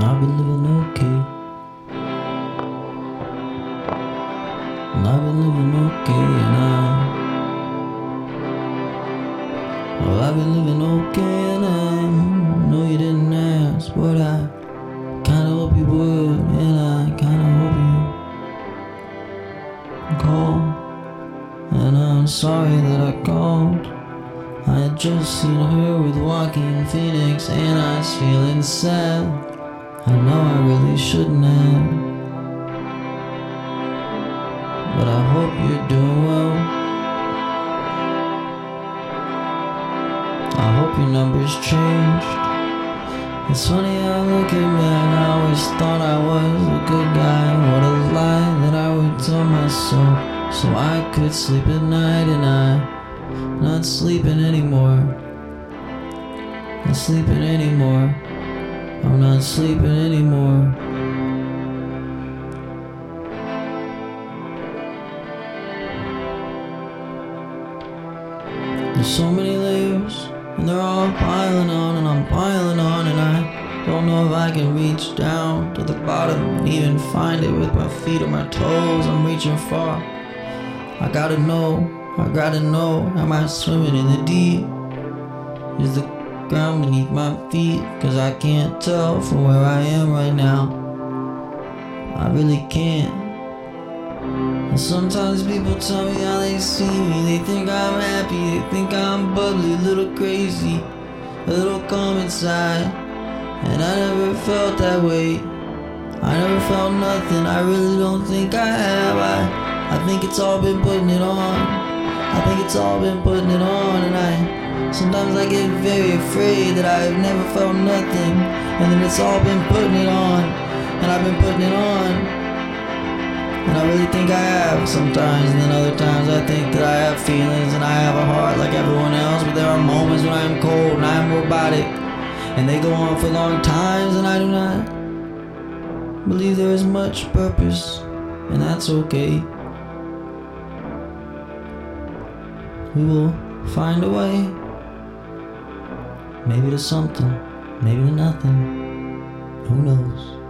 I've been living okay. I've been living okay, and I. Well, I've been living okay, and I hmm, know you didn't ask, but I kinda hope you would, and I kinda hope you call. And I'm sorry that I called. I had just seen her with Joaquin Phoenix, and I was feeling sad. I know I really shouldn't have. But I hope you're doing well. I hope your numbers changed. It's funny how looking back, I always thought I was a good guy. What a lie that I would tell myself so I could sleep at night, and I'm not sleeping anymore. Not sleeping anymore. I'm not sleeping anymore. There's so many layers, and they're all piling on, and I'm piling on, and I don't know if I can reach down to the bottom and even find it with my feet or my toes. I'm reaching far. I gotta know, I gotta know, am I swimming in the deep? Is the ground beneath my feet? Cause I can't tell from where I am right now. I really can't. And sometimes people tell me how they see me. They think I'm happy, they think I'm bubbly, a little crazy, a little calm inside. And I never felt that way. I never felt nothing. I really don't think I have. I, I think it's all been putting it on. I think it's all been putting it on. Sometimes I get very afraid that I've never felt nothing. And then it's all been putting it on. And I've been putting it on. And I really think I have sometimes, and then other times I think that I have feelings and I have a heart like everyone else. But there are moments when I am cold and I am robotic, and they go on for long times, and I do not believe there is much purpose, and that's okay. We will find a way. Maybe to something, maybe to nothing. Who knows?